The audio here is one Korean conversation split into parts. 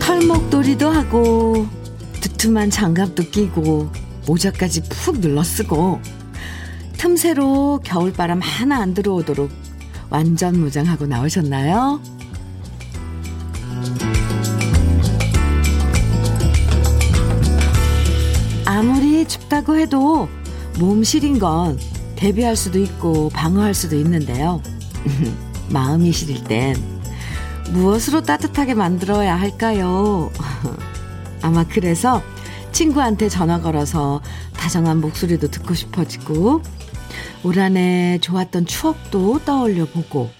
털목도리도 하고 두툼한 장갑도 끼고 모자까지 푹 눌러 쓰고 틈새로 겨울바람 하나 안 들어오도록 완전 무장하고 나오셨나요? 아무리 춥다고 해도 몸 시린 건 대비할 수도 있고 방어할 수도 있는데요. 마음이 시릴 땐 무엇으로 따뜻하게 만들어야 할까요? 아마 그래서 친구한테 전화 걸어서 다정한 목소리도 듣고 싶어지고 올 한 해 좋았던 추억도 떠올려 보고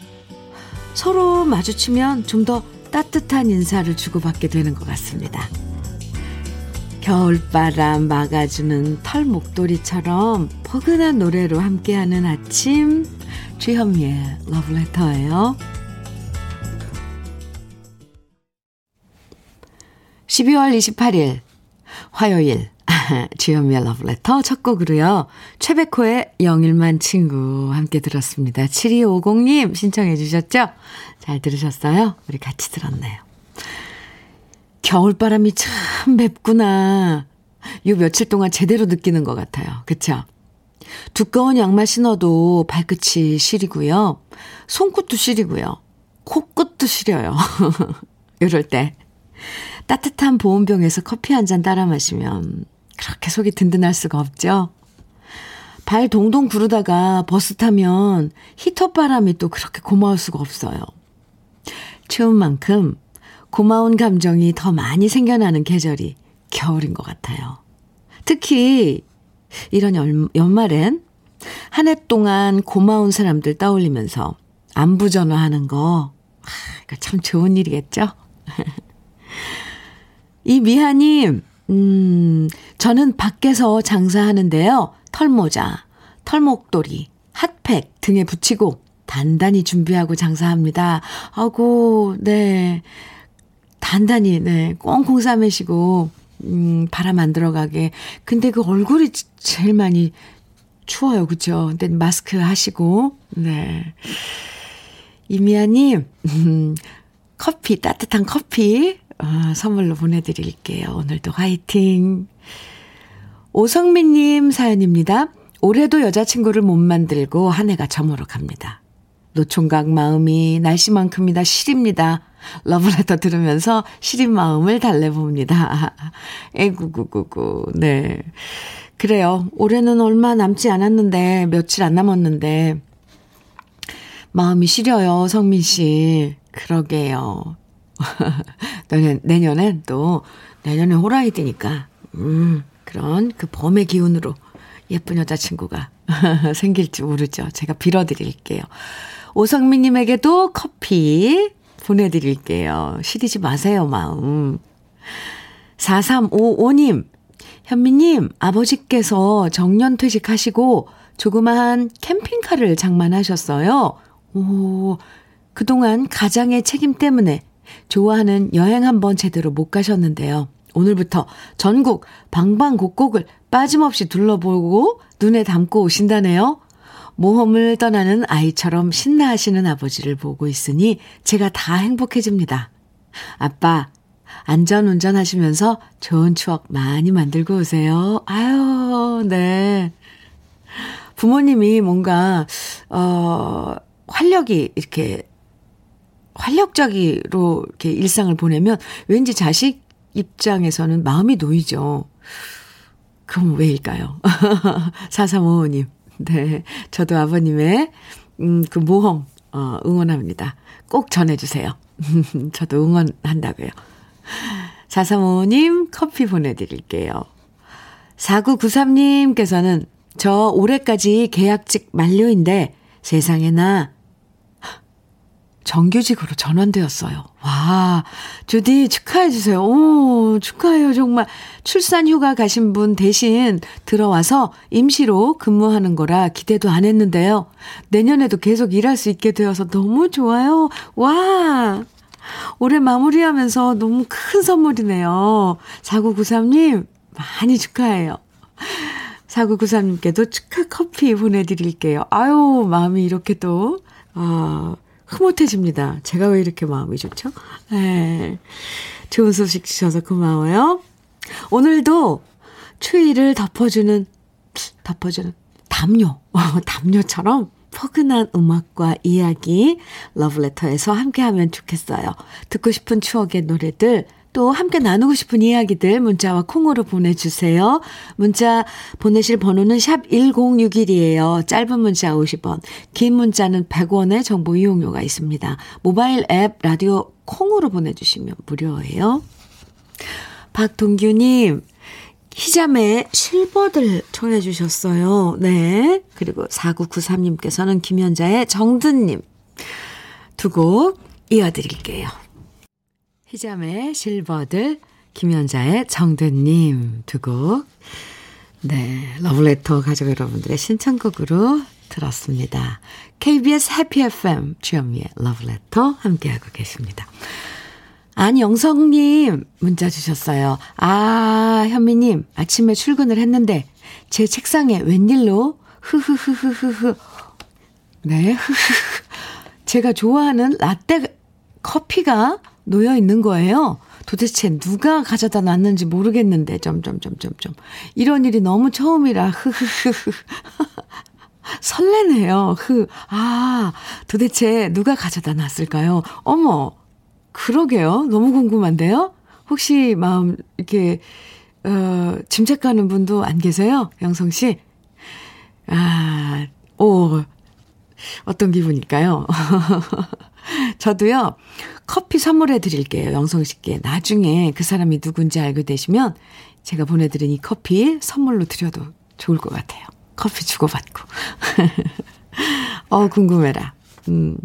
서로 마주치면 좀 더 따뜻한 인사를 주고받게 되는 것 같습니다. 겨울바람 막아주는 털 목도리처럼 포근한 노래로 함께하는 아침 주현미의 러브레터예요. 12월 28일 화요일 주현미의 러브레터 첫 곡으로요. 최백호의 영일만 친구 함께 들었습니다. 7250님 신청해 주셨죠? 잘 들으셨어요? 우리 같이 들었네요. 겨울바람이 참 맵구나. 요 며칠 동안 제대로 느끼는 것 같아요. 그쵸? 두꺼운 양말 신어도 발끝이 시리고요. 손끝도 시리고요. 코끝도 시려요. 이럴 때 따뜻한 보온병에서 커피 한 잔 따라 마시면 그렇게 속이 든든할 수가 없죠. 발 동동 구르다가 버스 타면 히터 바람이 또 그렇게 고마울 수가 없어요. 추운 만큼 고마운 감정이 더 많이 생겨나는 계절이 겨울인 것 같아요. 특히 이런 연, 연말엔 한 해 동안 고마운 사람들 떠올리면서 안부 전화하는 거, 아, 참 좋은 일이겠죠? 이 미하님, 음, 저는 밖에서 장사하는데요. 털모자, 털목도리, 핫팩 등에 붙이고 단단히 준비하고 장사합니다. 아고, 네. 단단히, 네. 꽁꽁 싸매시고, 음, 바람 안 들어가게. 근데 그 얼굴이 제일 많이 추워요. 그죠? 근데 마스크 하시고, 네. 이미아님, 음, 커피, 따뜻한 커피, 아, 선물로 보내드릴게요. 오늘도 화이팅. 오성민님 사연입니다. 올해도 여자친구를 못 만들고 한 해가 저물어 갑니다. 노총각 마음이 날씨만큼이나 시립니다. 러브레터 들으면서 시린 마음을 달래봅니다. 에구구구구. 네. 그래요. 올해는 얼마 남지 않았는데, 며칠 안 남았는데, 마음이 시려요, 성민 씨. 그러게요. 내년, 내년엔 또, 내년에 호라이드니까, 음, 그런 그 봄의 기운으로 예쁜 여자친구가 생길지 모르죠. 제가 빌어드릴게요. 오성민님에게도 커피 보내드릴게요. 시리지 마세요, 마음. 4355님, 현미님, 아버지께서 정년 퇴직하시고 조그마한 캠핑카를 장만하셨어요. 오, 그동안 가장의 책임 때문에 좋아하는 여행 한번 제대로 못 가셨는데요. 오늘부터 전국 방방곡곡을 빠짐없이 둘러보고 눈에 담고 오신다네요. 모험을 떠나는 아이처럼 신나하시는 아버지를 보고 있으니 제가 다 행복해집니다. 아빠, 안전 운전하시면서 좋은 추억 많이 만들고 오세요. 아유, 네. 부모님이 뭔가, 어, 활력이 이렇게, 활력적으로 이렇게 일상을 보내면 왠지 자식 입장에서는 마음이 놓이죠. 그럼 왜일까요? 4355님. 네. 저도 아버님의, 음, 그 모험, 어, 응원합니다. 꼭 전해주세요. 저도 응원한다고요. 4355님 커피 보내드릴게요. 4993님께서는 저 올해까지 계약직 만료인데 세상에나 정규직으로 전환되었어요. 와, 주디 축하해주세요. 오, 축하해요. 정말. 출산 휴가 가신 분 대신 들어와서 임시로 근무하는 거라 기대도 안 했는데요. 내년에도 계속 일할 수 있게 되어서 너무 좋아요. 와, 올해 마무리하면서 너무 큰 선물이네요. 4993님, 많이 축하해요. 4993님께도 축하 커피 보내드릴게요. 아유, 마음이 이렇게 또, 아, 흐뭇해집니다. 제가 왜 이렇게 마음이 좋죠? 네. 좋은 소식 주셔서 고마워요. 오늘도 추위를 덮어주는, 덮어주는 담요, 담요처럼 포근한 음악과 이야기 러브레터에서 함께하면 좋겠어요. 듣고 싶은 추억의 노래들 또 함께 나누고 싶은 이야기들 문자와 콩으로 보내주세요. 문자 보내실 번호는 샵 1061이에요. 짧은 문자 50원, 긴 문자는 100원의 정보 이용료가 있습니다. 모바일 앱 라디오 콩으로 보내주시면 무료예요. 박동규님, 희자매의 실버들 청해 주셨어요. 네. 그리고 4993님께서는 김현자의 정든님 두 곡 이어드릴게요. 희자매의 실버들, 김현자의 정든님 두 곡. 네. 러브레터 가족 여러분들의 신청곡으로 들었습니다. KBS 해피 FM 주현미의 러브레터 함께하고 계십니다. 안영성님 문자 주셨어요. 아, 현미님, 아침에 출근을 했는데, 제 책상에 웬일로, 흐흐흐흐흐흐. 네, 흐흐. 제가 좋아하는 라떼 커피가 놓여 있는 거예요. 도대체 누가 가져다 놨는지 모르겠는데, 점점점점점. 이런 일이 너무 처음이라, 흐흐흐흐. 설레네요. 흐. 아, 도대체 누가 가져다 놨을까요? 어머, 그러게요. 너무 궁금한데요? 혹시 마음, 이렇게, 어, 짐작가는 분도 안 계세요? 영성 씨? 아, 오, 어떤 기분일까요? 저도요, 커피 선물해 드릴게요. 영성 씨께. 나중에 그 사람이 누군지 알게 되시면 제가 보내드린 이 커피 선물로 드려도 좋을 것 같아요. 커피 주고받고. 어, 궁금해라. 음,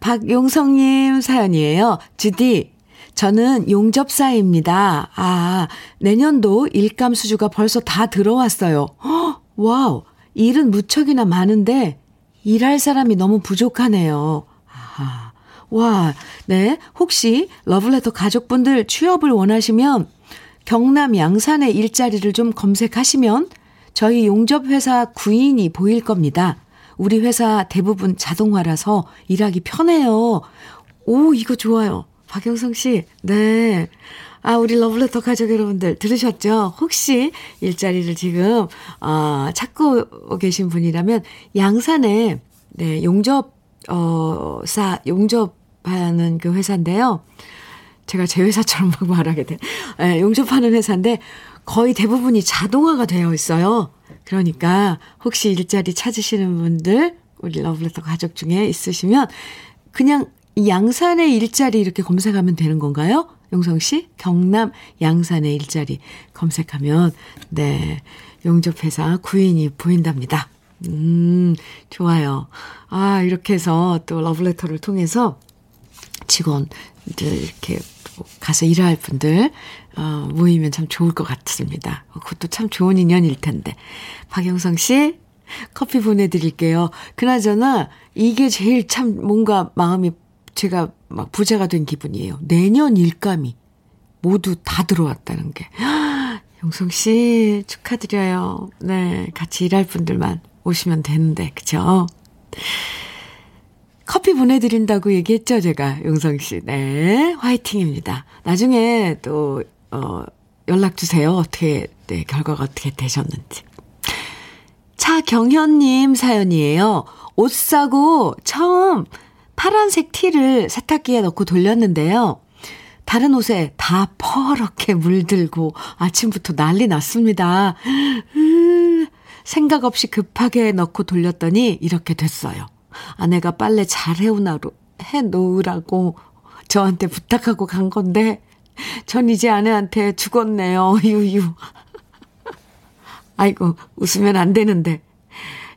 박용성님 사연이에요. 주디, 저는 용접사입니다. 아, 내년도 일감 수주가 벌써 다 들어왔어요. 허, 와우, 일은 무척이나 많은데 일할 사람이 너무 부족하네요. 아, 와, 네. 혹시 러브레터 가족분들 취업을 원하시면 경남 양산의 일자리를 좀 검색하시면 저희 용접회사 구인이 보일 겁니다. 우리 회사 대부분 자동화라서 일하기 편해요. 오, 이거 좋아요. 박영성 씨. 네. 아, 우리 러블레터 가족 여러분들 들으셨죠? 혹시 일자리를 지금, 어, 찾고 계신 분이라면 양산에, 네, 용접, 어, 사, 용접 하는 그 회사인데요. 제가 제 회사처럼 막 말하게 돼. 네, 용접하는 회사인데 거의 대부분이 자동화가 되어 있어요. 그러니까 혹시 일자리 찾으시는 분들 우리 러블레터 가족 중에 있으시면 그냥 양산의 일자리 이렇게 검색하면 되는 건가요? 용성 씨? 경남 양산의 일자리 검색하면 네. 용접회사 구인이 보인답니다. 음, 좋아요. 아, 이렇게 해서 또 러블레터를 통해서 직원들 이렇게 가서 일할 분들 어, 모이면 참 좋을 것 같습니다. 그것도 참 좋은 인연일 텐데. 박영성 씨, 커피 보내드릴게요. 그나저나, 이게 제일 참 뭔가 마음이 제가 막 부자가 된 기분이에요. 내년 일감이 모두 다 들어왔다는 게. 영성 씨, 축하드려요. 네, 같이 일할 분들만 오시면 되는데, 그죠? 커피 보내드린다고 얘기했죠, 제가. 용성 씨. 네, 화이팅입니다. 나중에 또, 어, 연락 주세요. 어떻게, 네, 결과가 어떻게 되셨는지. 차경현님 사연이에요. 옷 사고 처음 파란색 티를 세탁기에 넣고 돌렸는데요. 다른 옷에 다 퍼렇게 물들고 아침부터 난리 났습니다. 생각 없이 급하게 넣고 돌렸더니 이렇게 됐어요. 아내가 빨래 잘 해오나로, 해놓으라고 저한테 부탁하고 간 건데, 전 이제 아내한테 죽었네요. 유유. 아이고, 웃으면 안 되는데.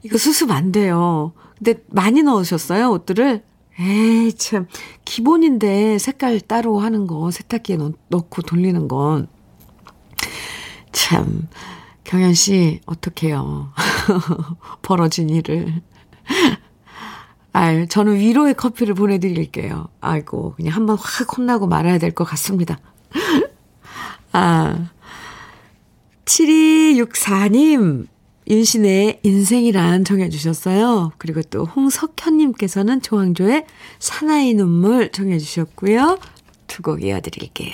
이거 수습 안 돼요. 근데 많이 넣으셨어요, 옷들을? 에이, 참. 기본인데 색깔 따로 하는 거, 세탁기에 넣, 넣고 돌리는 건. 참. 경현 씨, 어떡해요. 벌어진 일을. 아유, 저는 위로의 커피를 보내드릴게요. 아이고, 그냥 한번 확 혼나고 말아야 될 것 같습니다. 아, 7264님, 윤신의 인생이란 정해주셨어요. 그리고 또 홍석현님께서는 조항조의 사나이 눈물 정해주셨고요. 두 곡 이어드릴게요.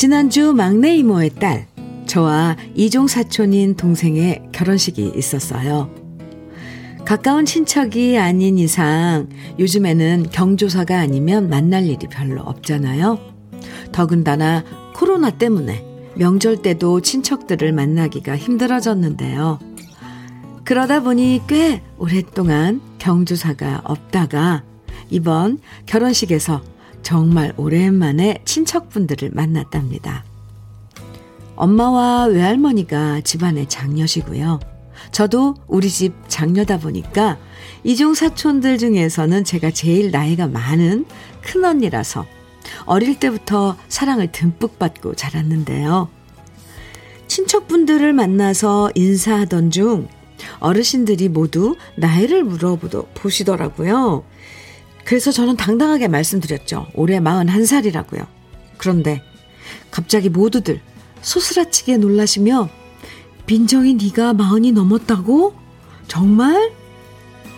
지난주 막내 이모의 딸, 저와 이종 사촌인 동생의 결혼식이 있었어요. 가까운 친척이 아닌 이상 요즘에는 경조사가 아니면 만날 일이 별로 없잖아요. 더군다나 코로나 때문에 명절 때도 친척들을 만나기가 힘들어졌는데요. 그러다 보니 꽤 오랫동안 경조사가 없다가 이번 결혼식에서 정말 오랜만에 친척분들을 만났답니다. 엄마와 외할머니가 집안의 장녀시고요. 저도 우리 집 장녀다 보니까 이종 사촌들 중에서는 제가 제일 나이가 많은 큰언니라서 어릴 때부터 사랑을 듬뿍 받고 자랐는데요. 친척분들을 만나서 인사하던 중 어르신들이 모두 나이를 물어보시더라고요. 그래서 저는 당당하게 말씀드렸죠. 올해 41살이라고요. 그런데 갑자기 모두들 소스라치게 놀라시며 민정이 네가 마흔이 넘었다고? 정말?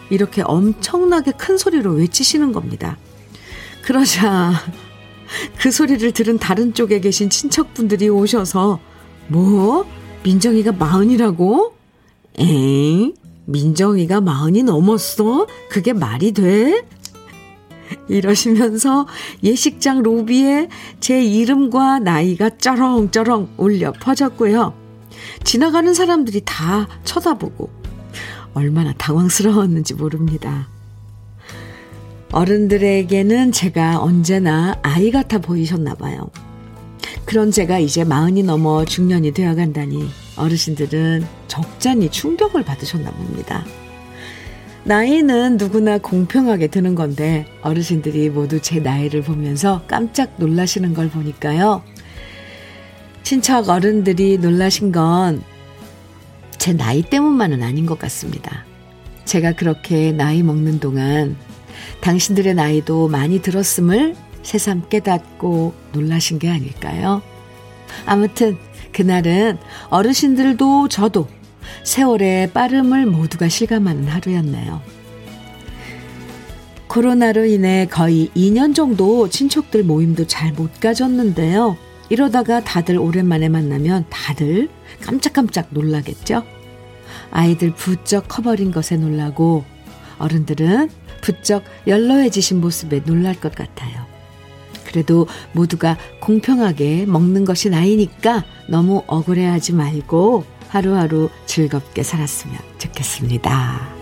이렇게 엄청나게 큰 소리로 외치시는 겁니다. 그러자 그 소리를 들은 다른 쪽에 계신 친척분들이 오셔서 뭐? 민정이가 마흔이라고? 에잉? 민정이가 마흔이 넘었어? 그게 말이 돼? 이러시면서 예식장 로비에 제 이름과 나이가 쩌렁쩌렁 울려 퍼졌고요. 지나가는 사람들이 다 쳐다보고 얼마나 당황스러웠는지 모릅니다. 어른들에게는 제가 언제나 아이 같아 보이셨나 봐요. 그런 제가 이제 마흔이 넘어 중년이 되어 간다니 어르신들은 적잖이 충격을 받으셨나 봅니다. 나이는 누구나 공평하게 드는 건데 어르신들이 모두 제 나이를 보면서 깜짝 놀라시는 걸 보니까요. 친척 어른들이 놀라신 건 제 나이 때문만은 아닌 것 같습니다. 제가 그렇게 나이 먹는 동안 당신들의 나이도 많이 들었음을 새삼 깨닫고 놀라신 게 아닐까요? 아무튼 그날은 어르신들도 저도 세월의 빠름을 모두가 실감하는 하루였네요. 코로나로 인해 거의 2년 정도 친척들 모임도 잘 못 가졌는데요. 이러다가 다들 오랜만에 만나면 다들 깜짝깜짝 놀라겠죠? 아이들 부쩍 커버린 것에 놀라고 어른들은 부쩍 연로해지신 모습에 놀랄 것 같아요. 그래도 모두가 공평하게 먹는 것이 나이니까 너무 억울해하지 말고 하루하루 즐겁게 살았으면 좋겠습니다.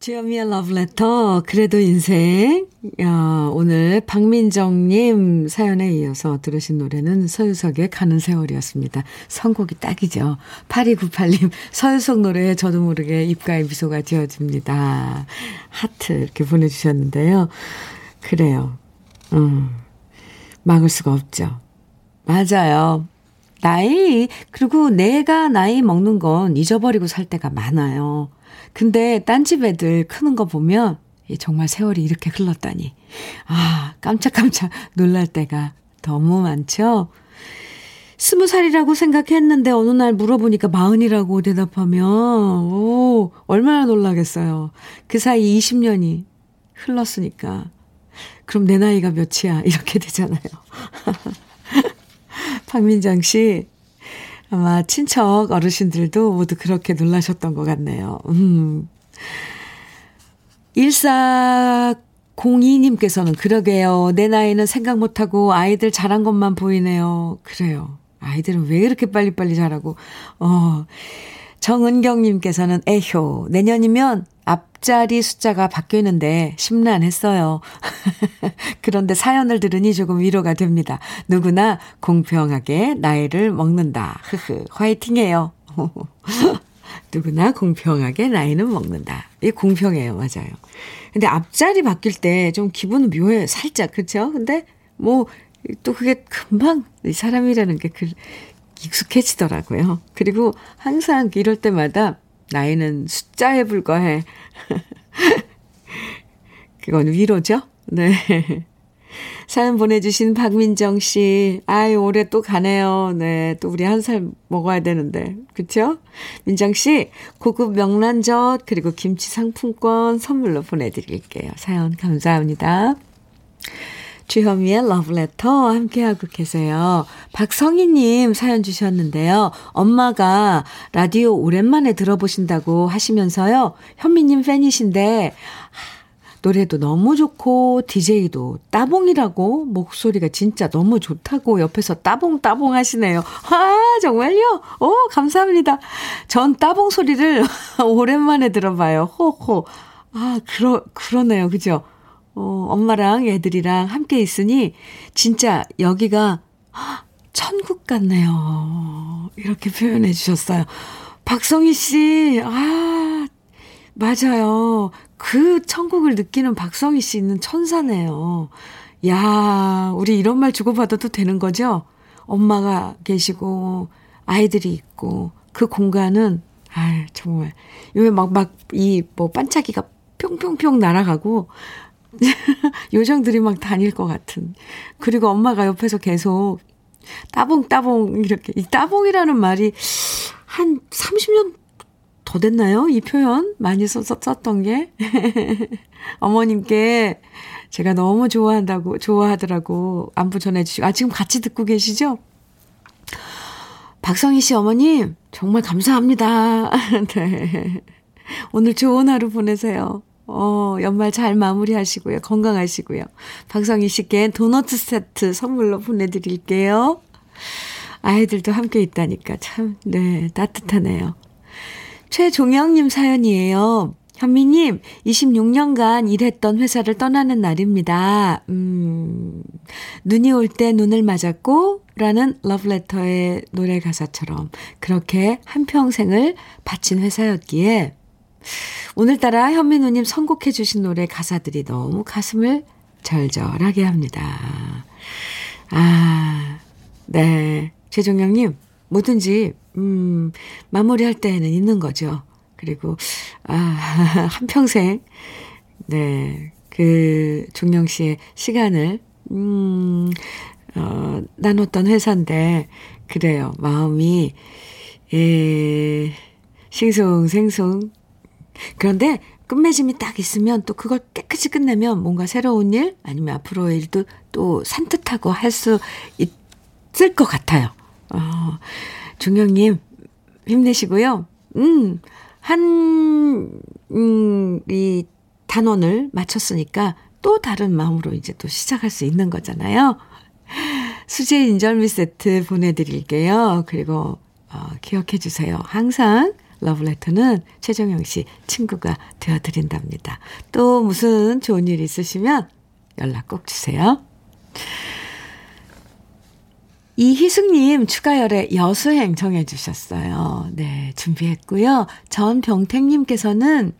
주현미의 러브레터, 그래도 인생. 야, 오늘 박민정님 사연에 이어서 들으신 노래는 서유석의 가는 세월이었습니다. 선곡이 딱이죠. 8298님, 서유석 노래에 저도 모르게 입가에 미소가 지어집니다. 하트 이렇게 보내주셨는데요. 그래요. 음. 막을 수가 없죠. 맞아요. 나이, 그리고 내가 나이 먹는 건 잊어버리고 살 때가 많아요. 근데 딴 집 애들 크는 거 보면 정말 세월이 이렇게 흘렀다니. 아, 깜짝깜짝 놀랄 때가 너무 많죠? 스무 살이라고 생각했는데 어느 날 물어보니까 마흔이라고 대답하면, 오, 얼마나 놀라겠어요. 그 사이 20년이 흘렀으니까. 그럼 내 나이가 몇이야? 이렇게 되잖아요. 박민정 씨, 아마 친척 어르신들도 모두 그렇게 놀라셨던 것 같네요. 음. 1402님께서는 그러게요. 내 나이는 생각 못하고 아이들 자란 것만 보이네요. 그래요. 아이들은 왜 이렇게 빨리빨리 자라고. 어. 정은경님께서는 에효. 내년이면 앞자리 숫자가 바뀌는데 심란했어요. 그런데 사연을 들으니 조금 위로가 됩니다. 누구나 공평하게 나이를 먹는다. 흐흐. 화이팅해요. 누구나 공평하게 나이는 먹는다. 이 공평해요. 맞아요. 근데 앞자리 바뀔 때 좀 기분은 묘해요. 살짝. 그렇죠? 근데 뭐 또 그게 금방 사람이라는 게 그, 익숙해지더라고요. 그리고 항상 이럴 때마다 나이는 숫자에 불과해. 그건 위로죠? 네. 사연 보내주신 박민정 씨. 아유, 올해 또 가네요. 네. 또 우리 한 살 먹어야 되는데. 그쵸? 민정 씨, 고급 명란젓, 그리고 김치 상품권 선물로 보내드릴게요. 사연 감사합니다. 주현미의 러브레터 함께하고 계세요. 박성희님 사연 주셨는데요. 엄마가 라디오 오랜만에 들어보신다고 하시면서요. 현미님 팬이신데, 노래도 너무 좋고 DJ도 따봉이라고 목소리가 진짜 너무 좋다고 옆에서 따봉따봉 하시네요. 아 정말요? 오 감사합니다. 전 따봉 소리를 오랜만에 들어봐요. 호호. 아 그러 그러네요. 그죠? 어, 엄마랑 애들이랑 함께 있으니 진짜 여기가 천국 같네요. 이렇게 표현해 주셨어요. 박성희 씨, 아, 맞아요. 그 천국을 느끼는 박성희 씨는 천사네요. 야, 우리 이런 말 주고받아도 되는 거죠? 엄마가 계시고, 아이들이 있고, 그 공간은, 아 정말. 요에 막, 막, 이, 뭐, 반짝이가 뿅뿅뿅 날아가고, 요정들이 막 다닐 것 같은. 그리고 엄마가 옆에서 계속 따봉따봉 이렇게 이 따봉이라는 말이 한 30년 더 됐나요? 이 표현 많이 썼, 썼던 게 어머님께 제가 너무 좋아한다고 좋아하더라고 안부 전해주시고 아 지금 같이 듣고 계시죠? 박성희 씨 어머님 정말 감사합니다. 네. 오늘 좋은 하루 보내세요. 어, 연말 잘 마무리하시고요. 건강하시고요. 박성희 씨께 도너트 세트 선물로 보내드릴게요. 아이들도 함께 있다니까 참, 네, 따뜻하네요. 최종영님 사연이에요. 현미님, 26년간 일했던 회사를 떠나는 날입니다. 음, 눈이 올 때 눈을 맞았고, 라는 러브레터의 노래 가사처럼 그렇게 한평생을 바친 회사였기에, 오늘따라 현미 누님 선곡해 주신 노래 가사들이 너무 가슴을 절절하게 합니다. 아, 네. 최종영님, 뭐든지, 음, 마무리할 때에는 있는 거죠. 그리고, 아, 한평생, 네. 그, 종영 씨의 시간을, 음, 어, 나눴던 회사인데, 그래요. 마음이, 예, 싱숭생숭 그런데 끝맺음이 딱 있으면 또 그걸 깨끗이 끝내면 뭔가 새로운 일 아니면 앞으로의 일도 또 산뜻하고 할 수 있을 것 같아요. 어, 종영님 힘내시고요. 음, 한, 음, 이 단원을 마쳤으니까 또 다른 마음으로 이제 또 시작할 수 있는 거잖아요. 수제 인절미 세트 보내드릴게요. 그리고, 어, 기억해 주세요. 항상 러브레터는 최정영 씨 친구가 되어드린답니다. 또 무슨 좋은 일 있으시면 연락 꼭 주세요. 이희숙님 추가열의 여수행 정해 주셨어요. 네, 준비했고요. 전병택님께서는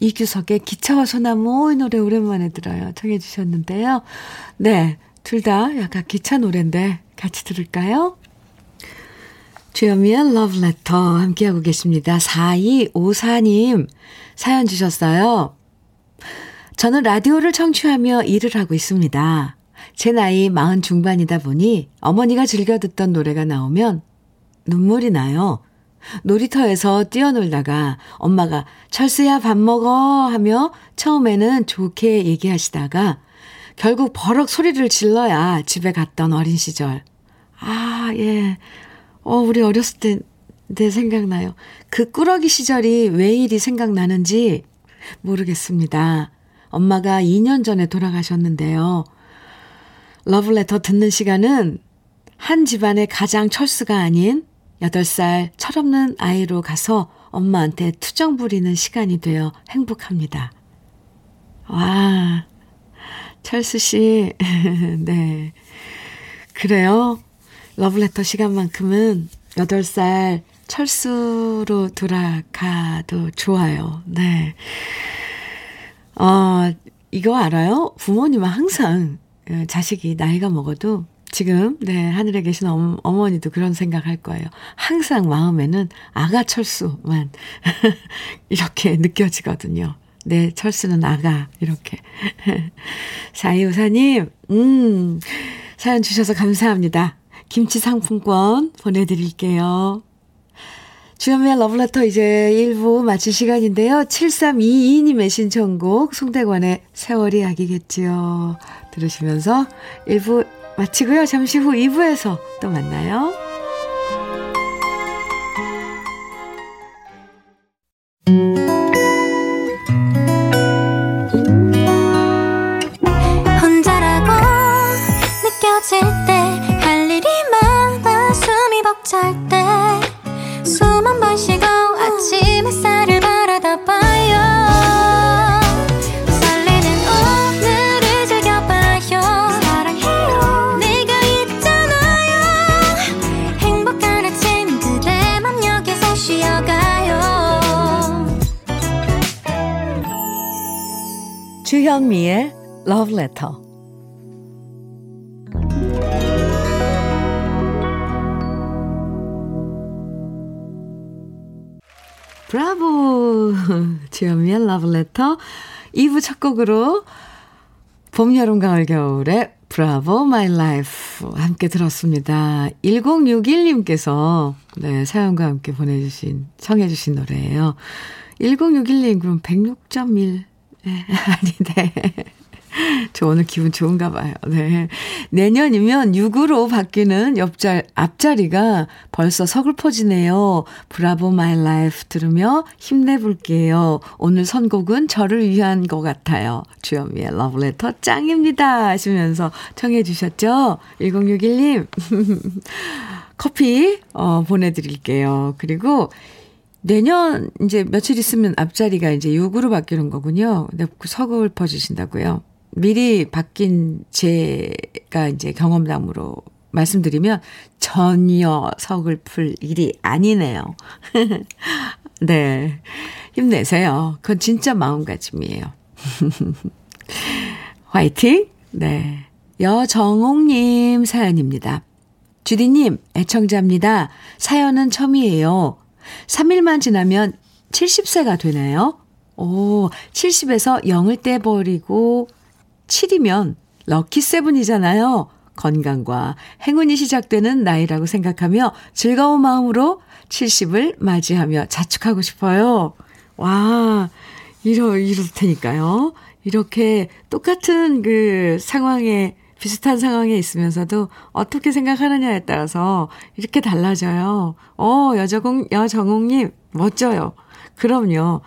이규석의 기차와 소나무 이 노래 오랜만에 들어요. 정해 주셨는데요. 네, 둘 다 약간 기차 노래인데 같이 들을까요? 주현미의 러브레터 함께하고 계십니다. 4254님 사연 주셨어요. 저는 라디오를 청취하며 일을 하고 있습니다. 제 나이 마흔 중반이다 보니 어머니가 즐겨 듣던 노래가 나오면 눈물이 나요. 놀이터에서 뛰어놀다가 엄마가 철수야 밥 먹어 하며 처음에는 좋게 얘기하시다가 결국 버럭 소리를 질러야 집에 갔던 어린 시절. 아, 예. 어, 우리 어렸을 때, 내 생각나요. 그 꾸러기 시절이 왜 이리 생각나는지 모르겠습니다. 엄마가 2년 전에 돌아가셨는데요. 러블레터 듣는 시간은 한 집안의 가장 철수가 아닌 8살 철없는 아이로 가서 엄마한테 투정 부리는 시간이 되어 행복합니다. 와, 철수 씨, 네. 그래요. 러블레터 시간만큼은 8살 철수로 돌아가도 좋아요. 네. 어, 이거 알아요? 부모님은 항상 어, 자식이 나이가 먹어도 지금, 네, 하늘에 계신 어머, 어머니도 그런 생각 할 거예요. 항상 마음에는 아가 철수만 이렇게 느껴지거든요. 네, 철수는 아가, 이렇게. 사이우사님, 음, 사연 주셔서 감사합니다. 김치 상품권 보내드릴게요. 주현미의 러브레터 이제 1부 마칠 시간인데요. 7322님의 신청곡 송대관의 세월이 약이겠지요. 들으시면서 1부 마치고요. 잠시 후 2부에서 또 만나요. Love Letter. 2부 첫 곡으로 봄, 여름, 가을, 겨울의 Bravo My Life 함께 들었습니다. 1061님께서 네, 사연과 함께 보내주신, 청해주신 노래예요. 1061님, 그럼 106.1 네, 네. 저 오늘 기분 좋은가 봐요. 네. 내년이면 6으로 바뀌는 옆자, 앞자리가 벌써 서글퍼지네요. Bravo My Life 들으며 힘내볼게요. 오늘 선곡은 저를 위한 것 같아요. 주현미의 러브레터 짱입니다. 하시면서 청해 주셨죠? 1061님. 커피, 어, 보내드릴게요. 그리고 내년 이제 며칠 있으면 앞자리가 이제 6으로 바뀌는 거군요. 그 서글 퍼주신다고요. 미리 바뀐 제가 이제 경험담으로 말씀드리면 전혀 서글플 일이 아니네요. 네. 힘내세요. 그건 진짜 마음가짐이에요. 화이팅! 네. 여정옥님 사연입니다. 주디님, 애청자입니다. 사연은 처음이에요. 3일만 지나면 70세가 되나요? 오, 70에서 0을 떼버리고 7이면 럭키 세븐이잖아요. 건강과 행운이 시작되는 나이라고 생각하며 즐거운 마음으로 70을 맞이하며 자축하고 싶어요. 와, 이러, 이럴 테니까요. 이렇게 똑같은 그 상황에 비슷한 상황에 있으면서도 어떻게 생각하느냐에 따라서 이렇게 달라져요. 어, 여정공, 여정옥님, 멋져요. 그럼요.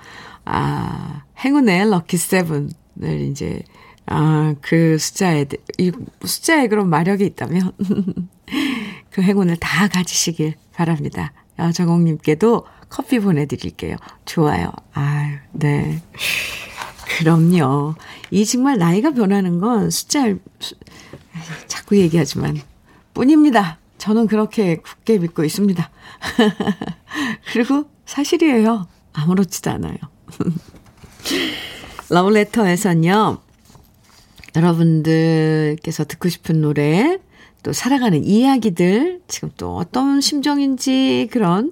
아, 행운의 럭키 세븐을 이제, 아, 그 숫자에, 이 숫자에 그런 마력이 있다면, 그 행운을 다 가지시길 바랍니다. 여정옥님께도 커피 보내드릴게요. 좋아요. 아유, 네. 그럼요. 이 정말 나이가 변하는 건 숫자, 자꾸 얘기하지만, 뿐입니다. 저는 그렇게 굳게 믿고 있습니다. 그리고 사실이에요. 아무렇지도 않아요. 러브레터에서는요, 여러분들께서 듣고 싶은 노래, 또 살아가는 이야기들, 지금 또 어떤 심정인지 그런,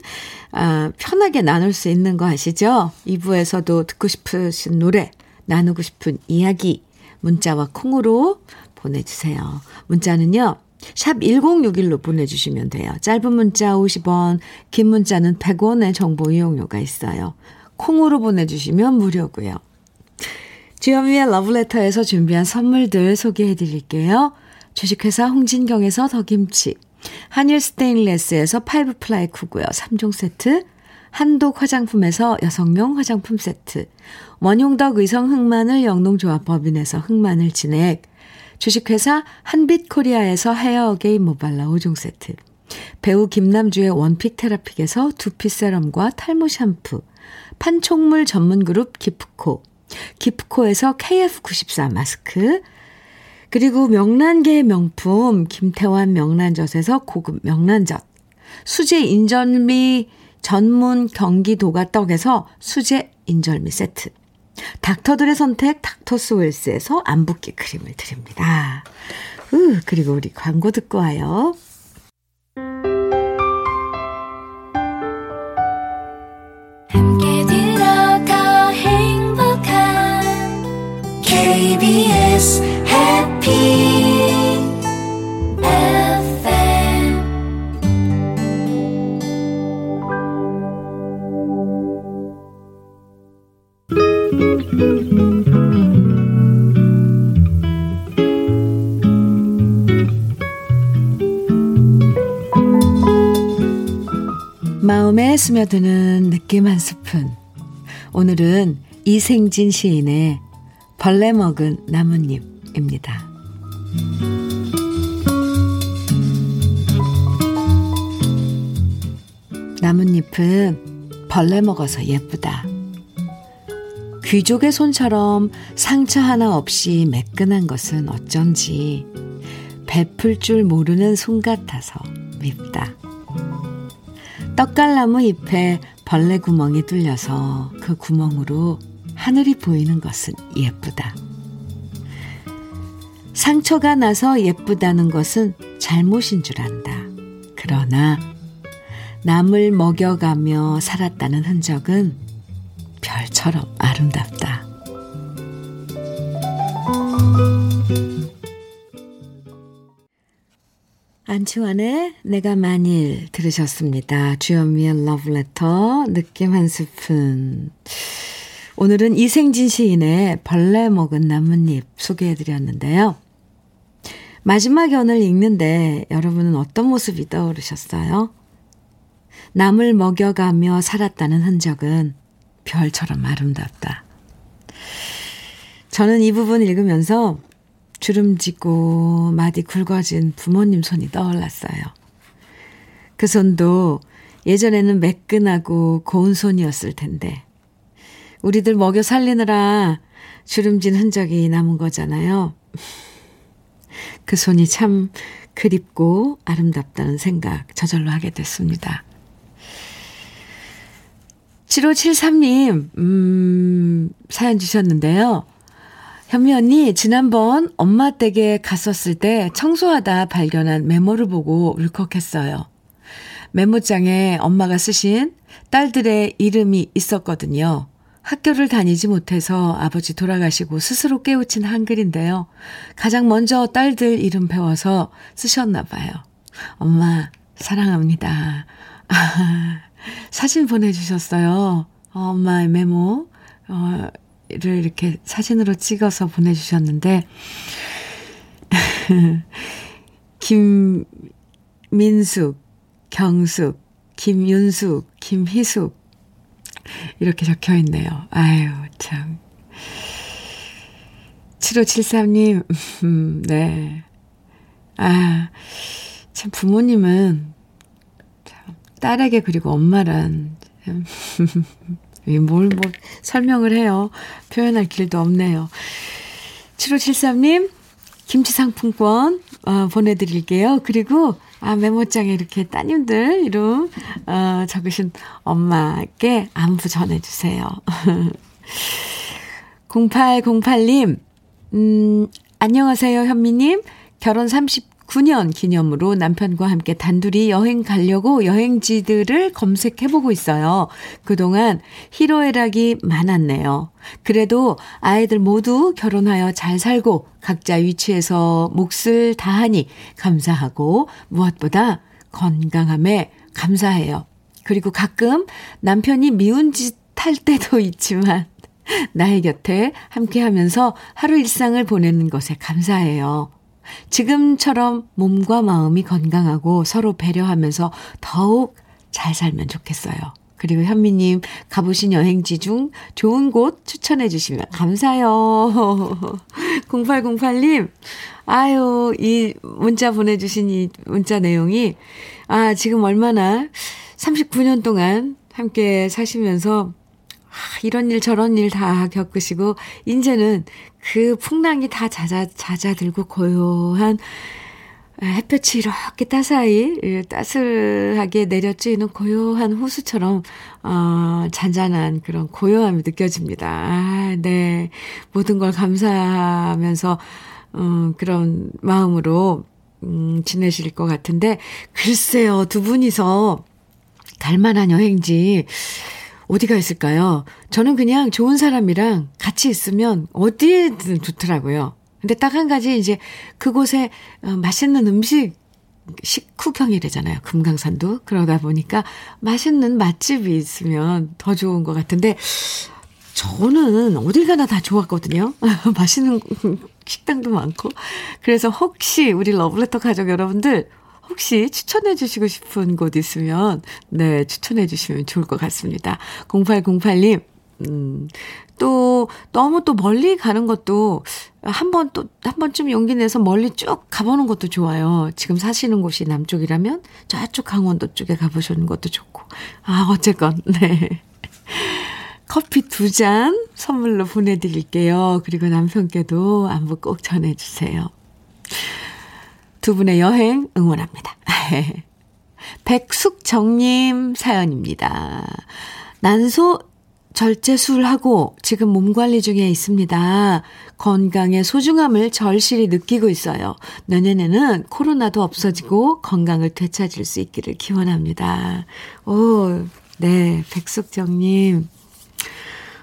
아, 편하게 나눌 수 있는 거 아시죠? 2부에서도 듣고 싶으신 노래, 나누고 싶은 이야기, 문자와 콩으로 보내주세요. 문자는요. 샵 1061로 보내주시면 돼요. 짧은 문자 50원, 긴 문자는 100원의 정보 이용료가 있어요. 콩으로 보내주시면 무료고요. 주현미의 러브레터에서 준비한 선물들 소개해 드릴게요. 주식회사 홍진경에서 더김치, 한일 스테인레스에서 five ply 쿠고요. 3종 세트, 한독 화장품에서 여성용 화장품 세트, 원용덕 의성 흑마늘 영농조합 법인에서 흑마늘 진액, 주식회사 한빛코리아에서 헤어 어게인 모발라 5종 세트, 배우 김남주의 원픽 테라픽에서 두피 세럼과 탈모 샴푸, 판촉물 전문 그룹 기프코, 기프코에서 KF94 마스크, 그리고 명란계의 명품 김태환 명란젓에서 고급 명란젓, 수제 인절미 전문 경기도가 떡에서 수제 인절미 세트, 닥터들의 선택 닥터스웰스에서 안붓기 크림을 드립니다. 으, 그리고 우리 광고 듣고 와요. KBS 해피 마음에 스며드는 느낌 한 스푼. 오늘은 이생진 시인의 벌레 먹은 나뭇잎입니다. 나뭇잎은 벌레 먹어서 예쁘다. 귀족의 손처럼 상처 하나 없이 매끈한 것은 어쩐지 베풀 줄 모르는 손 같아서 밉다. 떡갈나무 잎에 벌레 구멍이 뚫려서 그 구멍으로 하늘이 보이는 것은 예쁘다. 상처가 나서 예쁘다는 것은 잘못인 줄 안다. 그러나 남을 먹여가며 살았다는 흔적은 별처럼 아름답다. 안치환의 내가 만일 들으셨습니다. 주현미의 러브레터 느낌 한 스푼. 오늘은 이생진 시인의 벌레 먹은 나뭇잎 소개해드렸는데요. 마지막 연을 읽는데 여러분은 어떤 모습이 떠오르셨어요? 남을 먹여가며 살았다는 흔적은 별처럼 아름답다. 저는 이 부분 읽으면서 주름지고 마디 굵어진 부모님 손이 떠올랐어요. 그 손도 예전에는 매끈하고 고운 손이었을 텐데, 우리들 먹여 살리느라 주름진 흔적이 남은 거잖아요. 그 손이 참 그립고 아름답다는 생각 저절로 하게 됐습니다. 7573님, 음, 사연 주셨는데요. 현미 언니, 지난번 엄마 댁에 갔었을 때 청소하다 발견한 메모를 보고 울컥했어요. 메모장에 엄마가 쓰신 딸들의 이름이 있었거든요. 학교를 다니지 못해서 아버지 돌아가시고 스스로 깨우친 한글인데요. 가장 먼저 딸들 이름 배워서 쓰셨나 봐요. 엄마, 사랑합니다. 아, 사진 보내주셨어요. 어, 엄마의 메모, 어, 를 이렇게 사진으로 찍어서 보내주셨는데, 김민숙, 경숙, 김윤숙, 김희숙, 이렇게 적혀 있네요. 아유, 참. 7573님, 음, 네. 아, 참, 부모님은, 참, 딸에게 그리고 엄마란, 참, 뭘, 뭐, 설명을 해요. 표현할 길도 없네요. 7573님, 김치 상품권, 어, 보내드릴게요. 그리고, 아, 메모장에 이렇게 따님들 이름, 어, 적으신 엄마께 안부 전해주세요. 0808님, 음, 안녕하세요, 현미님. 결혼 30 9년 기념으로 남편과 함께 단둘이 여행 가려고 여행지들을 검색해보고 있어요. 그동안 희로애락이 많았네요. 그래도 아이들 모두 결혼하여 잘 살고 각자 위치에서 몫을 다하니 감사하고 무엇보다 건강함에 감사해요. 그리고 가끔 남편이 미운 짓 할 때도 있지만 나의 곁에 함께 하면서 하루 일상을 보내는 것에 감사해요. 지금처럼 몸과 마음이 건강하고 서로 배려하면서 더욱 잘 살면 좋겠어요. 그리고 현미님 가보신 여행지 중 좋은 곳 추천해 주시면 감사해요. 0808님, 아유, 이 문자 보내주신 이 문자 내용이, 아, 지금 얼마나 39년 동안 함께 사시면서 아, 이런 일 저런 일 다 겪으시고 이제는 그 풍랑이 다 잦아 잦아들고 고요한 햇볕이 이렇게 따사히 예, 따스하게 내려쬐는 고요한 호수처럼 어 잔잔한 그런 고요함이 느껴집니다. 아, 네. 모든 걸 감사하면서 음 그런 마음으로 음 지내실 것 같은데 글쎄요. 두 분이서 갈 만한 여행지 어디가 있을까요? 저는 그냥 좋은 사람이랑 같이 있으면 어디에든 좋더라고요. 근데 딱 한 가지 이제 그곳에 어, 맛있는 음식 식후경이래잖아요. 금강산도. 그러다 보니까 맛있는 맛집이 있으면 더 좋은 것 같은데 저는 어딜 가나 다 좋았거든요. 맛있는 식당도 많고. 그래서 혹시 우리 러블레터 가족 여러분들 혹시 추천해 주시고 싶은 곳 있으면, 네, 추천해 주시면 좋을 것 같습니다. 0808님, 음, 또, 너무 또 멀리 가는 것도 한 번 또, 한 번쯤 용기 내서 멀리 쭉 가보는 것도 좋아요. 지금 사시는 곳이 남쪽이라면 저쪽 강원도 쪽에 가보시는 것도 좋고. 아, 어쨌건, 네. 커피 두 잔 선물로 보내드릴게요. 그리고 남편께도 안부 꼭 전해주세요. 두 분의 여행 응원합니다. 백숙정님 사연입니다. 난소 절제술하고 지금 몸 관리 중에 있습니다. 건강의 소중함을 절실히 느끼고 있어요. 내년에는 코로나도 없어지고 건강을 되찾을 수 있기를 기원합니다. 오, 네, 백숙정님.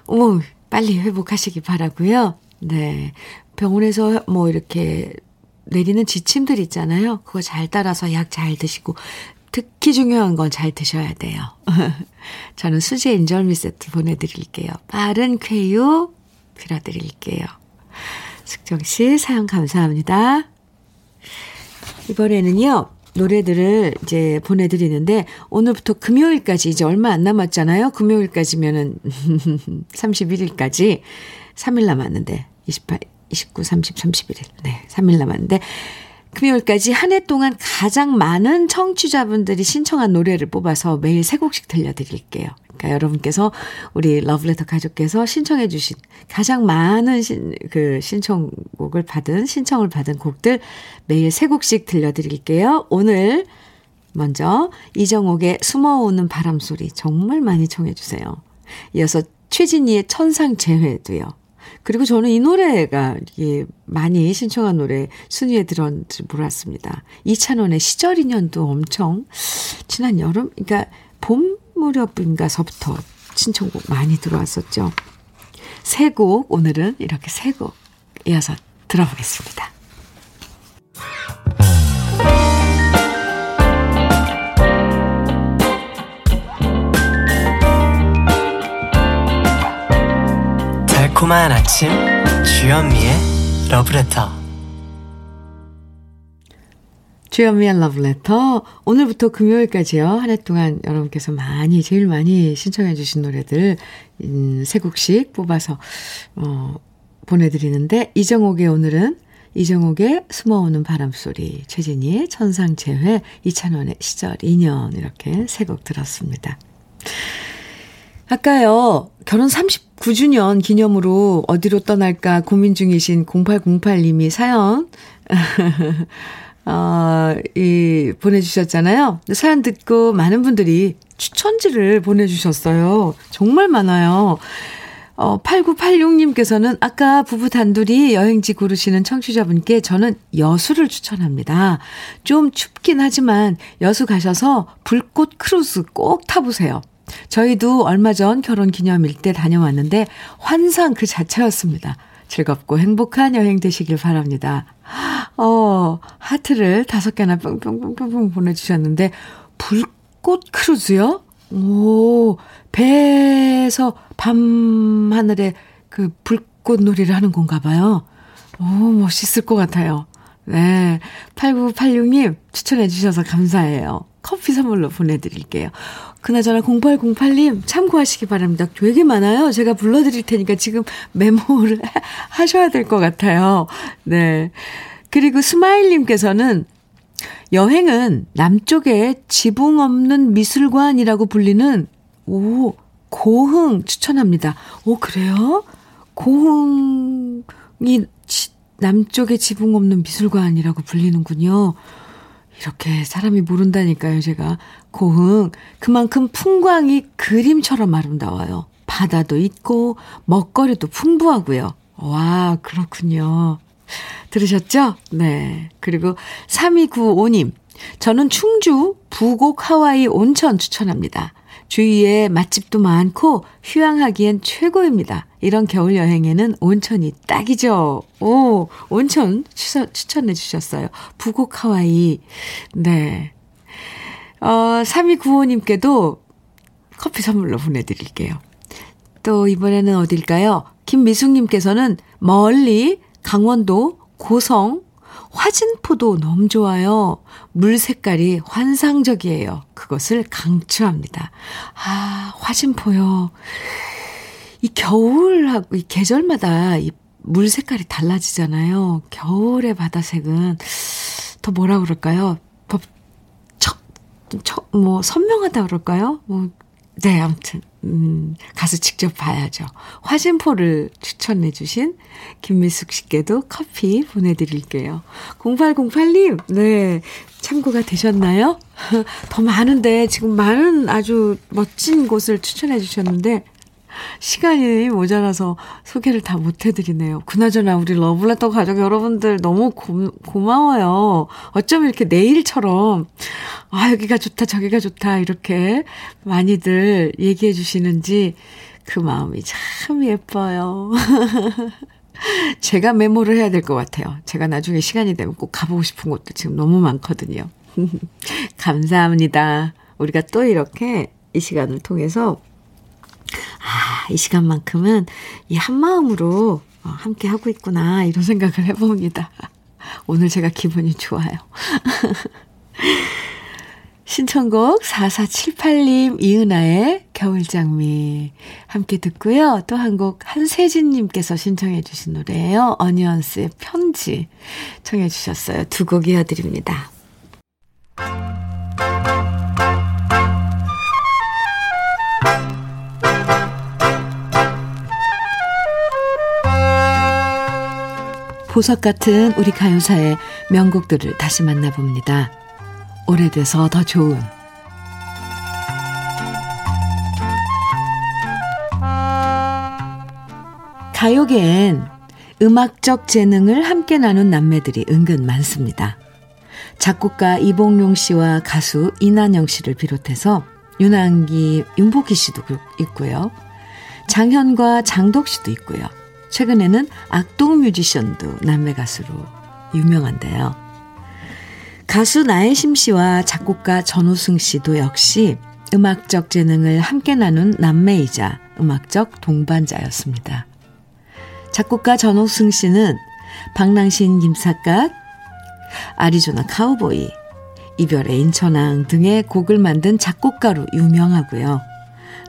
오, 빨리 회복하시기 바라고요. 네. 병원에서 뭐 이렇게 내리는 지침들 있잖아요. 그거 잘 따라서 약 잘 드시고 특히 중요한 건 잘 드셔야 돼요. 저는 수제 인절미 세트 보내드릴게요. 빠른 쾌유 빌어드릴게요. 숙정 씨 사연 감사합니다. 이번에는요. 노래들을 이제 보내드리는데 오늘부터 금요일까지 이제 얼마 안 남았잖아요. 금요일까지면은 31일까지 3일 남았는데 28, 29, 30, 31일. 네, 3일 남았는데 금요일까지 한 해 동안 가장 많은 청취자분들이 신청한 노래를 뽑아서 매일 세 곡씩 들려드릴게요. 그러니까 여러분께서 우리 러브레터 가족께서 신청해 주신 가장 많은 신, 그 신청곡을 받은 신청을 받은 곡들 매일 세 곡씩 들려드릴게요. 오늘 먼저 이정옥의 숨어오는 바람 소리 정말 많이 청해 주세요. 이어서 최진희의 천상 재회도요. 그리고 저는 이 노래가 예, 많이 신청한 노래 순위에 들었는지 몰랐습니다. 이찬원의 시절 인연도 엄청 지난 여름, 그러니까 봄 무렵인가서부터 신청곡 많이 들어왔었죠. 세 곡, 오늘은 이렇게 세 곡 이어서 들어보겠습니다. 달콤한 아침 주현미의 러브레터. 주현미의 러브레터. 오늘부터 금요일까지요. 한 해 동안 여러분께서 많이 제일 많이 신청해 주신 노래들 음, 세 곡씩 뽑아서 어, 보내드리는데 이정옥의 오늘은 이정옥의 숨어오는 바람소리 최진희의 천상재회 이찬원의 시절 인연 이렇게 세 곡 들었습니다. 아까요, 결혼 39주년 기념으로 어디로 떠날까 고민 중이신 0808님이 사연, 어, 이, 보내주셨잖아요. 사연 듣고 많은 분들이 추천지를 보내주셨어요. 정말 많아요. 어, 8986님께서는 아까 부부 단둘이 여행지 고르시는 청취자분께 저는 여수를 추천합니다. 좀 춥긴 하지만 여수 가셔서 불꽃 크루즈 꼭 타보세요. 저희도 얼마 전 결혼 기념일 때 다녀왔는데 환상 그 자체였습니다. 즐겁고 행복한 여행 되시길 바랍니다. 어, 하트를 다섯 개나 뿅뿅뿅뿅 보내주셨는데, 불꽃 크루즈요? 오, 배에서 밤하늘에 그 불꽃 놀이를 하는 건가 봐요. 오, 멋있을 것 같아요. 네. 8986님 추천해 주셔서 감사해요. 커피 선물로 보내드릴게요. 그나저나 0808님 참고하시기 바랍니다. 되게 많아요. 제가 불러드릴 테니까 지금 메모를 하셔야 될 것 같아요. 네. 그리고 스마일님께서는 여행은 남쪽에 지붕 없는 미술관이라고 불리는 오 고흥 추천합니다. 오 그래요? 고흥이 남쪽에 지붕 없는 미술관이라고 불리는군요. 이렇게 사람이 모른다니까요, 제가. 고흥. 그만큼 풍광이 그림처럼 아름다워요. 바다도 있고, 먹거리도 풍부하고요. 와, 그렇군요. 들으셨죠? 네. 그리고 3295님. 저는 충주 부곡 하와이 온천 추천합니다. 주위에 맛집도 많고 휴양하기엔 최고입니다. 이런 겨울 여행에는 온천이 딱이죠. 오, 온천 추천, 추천해 주셨어요. 부곡 하와이. 네. 어, 3295님께도 커피 선물로 보내드릴게요. 또 이번에는 어딜까요? 김미숙님께서는 멀리 강원도 고성 화진포도 너무 좋아요. 물 색깔이 환상적이에요. 그것을 강추합니다. 아, 화진포요. 이 겨울하고 이 계절마다 이 물 색깔이 달라지잖아요. 겨울의 바다색은 더 뭐라 그럴까요? 더 척, 척, 뭐 선명하다 그럴까요? 뭐 네, 아무튼, 음, 가서 직접 봐야죠. 화진포를 추천해 주신 김미숙 씨께도 커피 보내드릴게요. 0808님, 네, 참고가 되셨나요? 더 많은데, 지금 많은 아주 멋진 곳을 추천해 주셨는데, 시간이 모자라서 소개를 다 못해드리네요. 그나저나 우리 러블레터 가족 여러분들 너무 고, 고마워요. 어쩜 이렇게 내일처럼 아 여기가 좋다 저기가 좋다 이렇게 많이들 얘기해 주시는지 그 마음이 참 예뻐요. 제가 메모를 해야 될 것 같아요. 제가 나중에 시간이 되면 꼭 가보고 싶은 곳도 지금 너무 많거든요. 감사합니다. 우리가 또 이렇게 이 시간을 통해서 아, 이 시간만큼은 이 한마음으로 어, 함께 하고 있구나, 이런 생각을 해봅니다. 오늘 제가 기분이 좋아요. 신청곡 4478님 이은아의 겨울장미 함께 듣고요. 또 한 곡 한세진님께서 신청해 주신 노래예요. 어니언스의 편지 청해 주셨어요. 두 곡 이어드립니다. 보석 같은 우리 가요사의 명곡들을 다시 만나봅니다. 오래돼서 더 좋은 가요계엔 음악적 재능을 함께 나눈 남매들이 은근 많습니다. 작곡가 이봉룡 씨와 가수 이난영 씨를 비롯해서 윤한기, 윤복희 씨도 있고요. 장현과 장덕 씨도 있고요. 최근에는 악동 뮤지션도 남매 가수로 유명한데요. 가수 나혜심 씨와 작곡가 전호승 씨도 역시 음악적 재능을 함께 나눈 남매이자 음악적 동반자였습니다. 작곡가 전호승 씨는 방랑신 김삿갓, 아리조나 카우보이, 이별의 인천왕 등의 곡을 만든 작곡가로 유명하고요.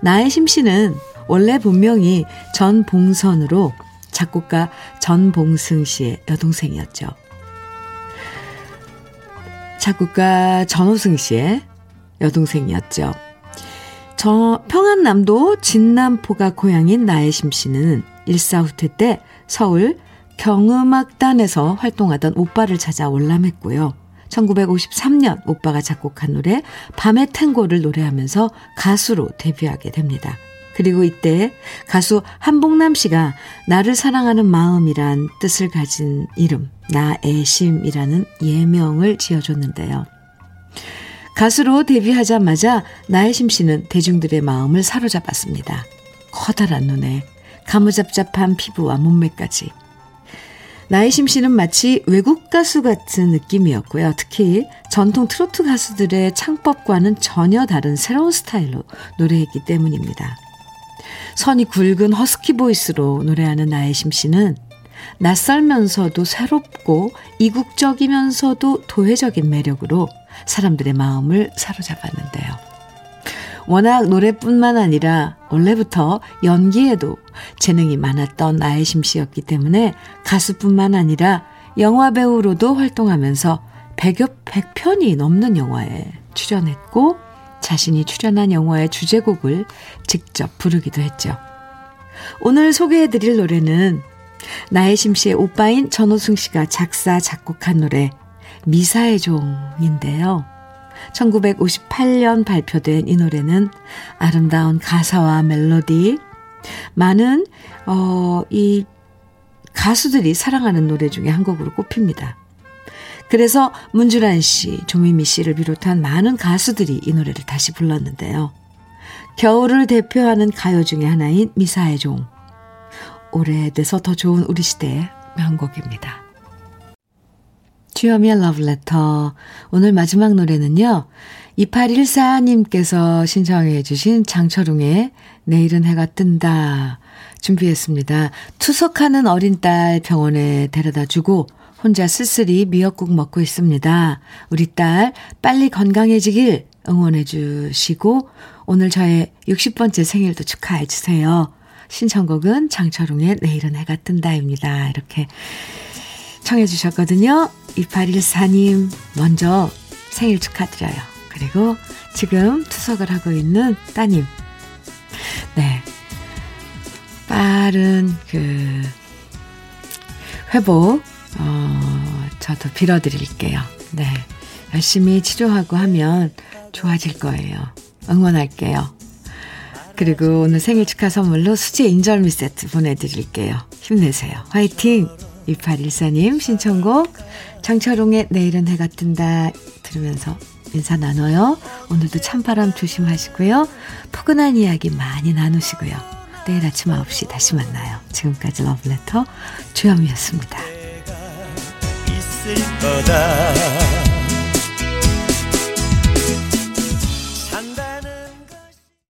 나혜심 씨는 원래 본명이 전봉선으로 작곡가 전봉승 씨의 여동생이었죠. 작곡가 전호승 씨의 여동생이었죠. 저 평안남도 진남포가 고향인 나혜심 씨는 일사후퇴 때 서울 경음악단에서 활동하던 오빠를 찾아 월남했고요. 1953년 오빠가 작곡한 노래 밤의 탱고를 노래하면서 가수로 데뷔하게 됩니다. 그리고 이때 가수 한복남 씨가 나를 사랑하는 마음이란 뜻을 가진 이름, 나애심이라는 예명을 지어줬는데요. 가수로 데뷔하자마자 나애심 씨는 대중들의 마음을 사로잡았습니다. 커다란 눈에 가무잡잡한 피부와 몸매까지. 나이심 씨는 마치 외국 가수 같은 느낌이었고요. 특히 전통 트로트 가수들의 창법과는 전혀 다른 새로운 스타일로 노래했기 때문입니다. 선이 굵은 허스키 보이스로 노래하는 나혜심 씨는 낯설면서도 새롭고 이국적이면서도 도회적인 매력으로 사람들의 마음을 사로잡았는데요. 워낙 노래뿐만 아니라 원래부터 연기에도 재능이 많았던 나혜심 씨였기 때문에 가수뿐만 아니라 영화 배우로도 활동하면서 100여 100편이 넘는 영화에 출연했고 자신이 출연한 영화의 주제곡을 직접 부르기도 했죠. 오늘 소개해 드릴 노래는 나혜심 씨의 오빠인 전호승 씨가 작사, 작곡한 노래 미사의 종인데요. 1958년 발표된 이 노래는 아름다운 가사와 멜로디, 많은, 어, 이 가수들이 사랑하는 노래 중에 한 곡으로 꼽힙니다. 그래서 문주란 씨, 조미미 씨를 비롯한 많은 가수들이 이 노래를 다시 불렀는데요. 겨울을 대표하는 가요 중의 하나인 미사의 종. 오래돼서 더 좋은 우리 시대의 명곡입니다. 주여미의 러브레터. 오늘 마지막 노래는요. 2814님께서 신청해 주신 장철웅의 내일은 해가 뜬다 준비했습니다. 투석하는 어린 딸 병원에 데려다 주고 혼자 쓸쓸히 미역국 먹고 있습니다. 우리 딸 빨리 건강해지길 응원해 주시고 오늘 저의 60번째 생일도 축하해 주세요. 신청곡은 장철웅의 내일은 해가 뜬다입니다. 이렇게 청해 주셨거든요. 2814님 먼저 생일 축하드려요. 그리고 지금 투석을 하고 있는 따님. 네. 빠른 그 회복 어 저도 빌어드릴게요. 네. 열심히 치료하고 하면 좋아질 거예요. 응원할게요. 그리고 오늘 생일 축하 선물로 수제 인절미 세트 보내드릴게요. 힘내세요. 화이팅! 2814님 신청곡 장철웅의 내일은 해가 뜬다 들으면서 인사 나눠요. 오늘도 찬바람 조심하시고요. 포근한 이야기 많이 나누시고요. 내일 아침 9시 다시 만나요. 지금까지 러브레터 주현미였습니다. 있을 거다.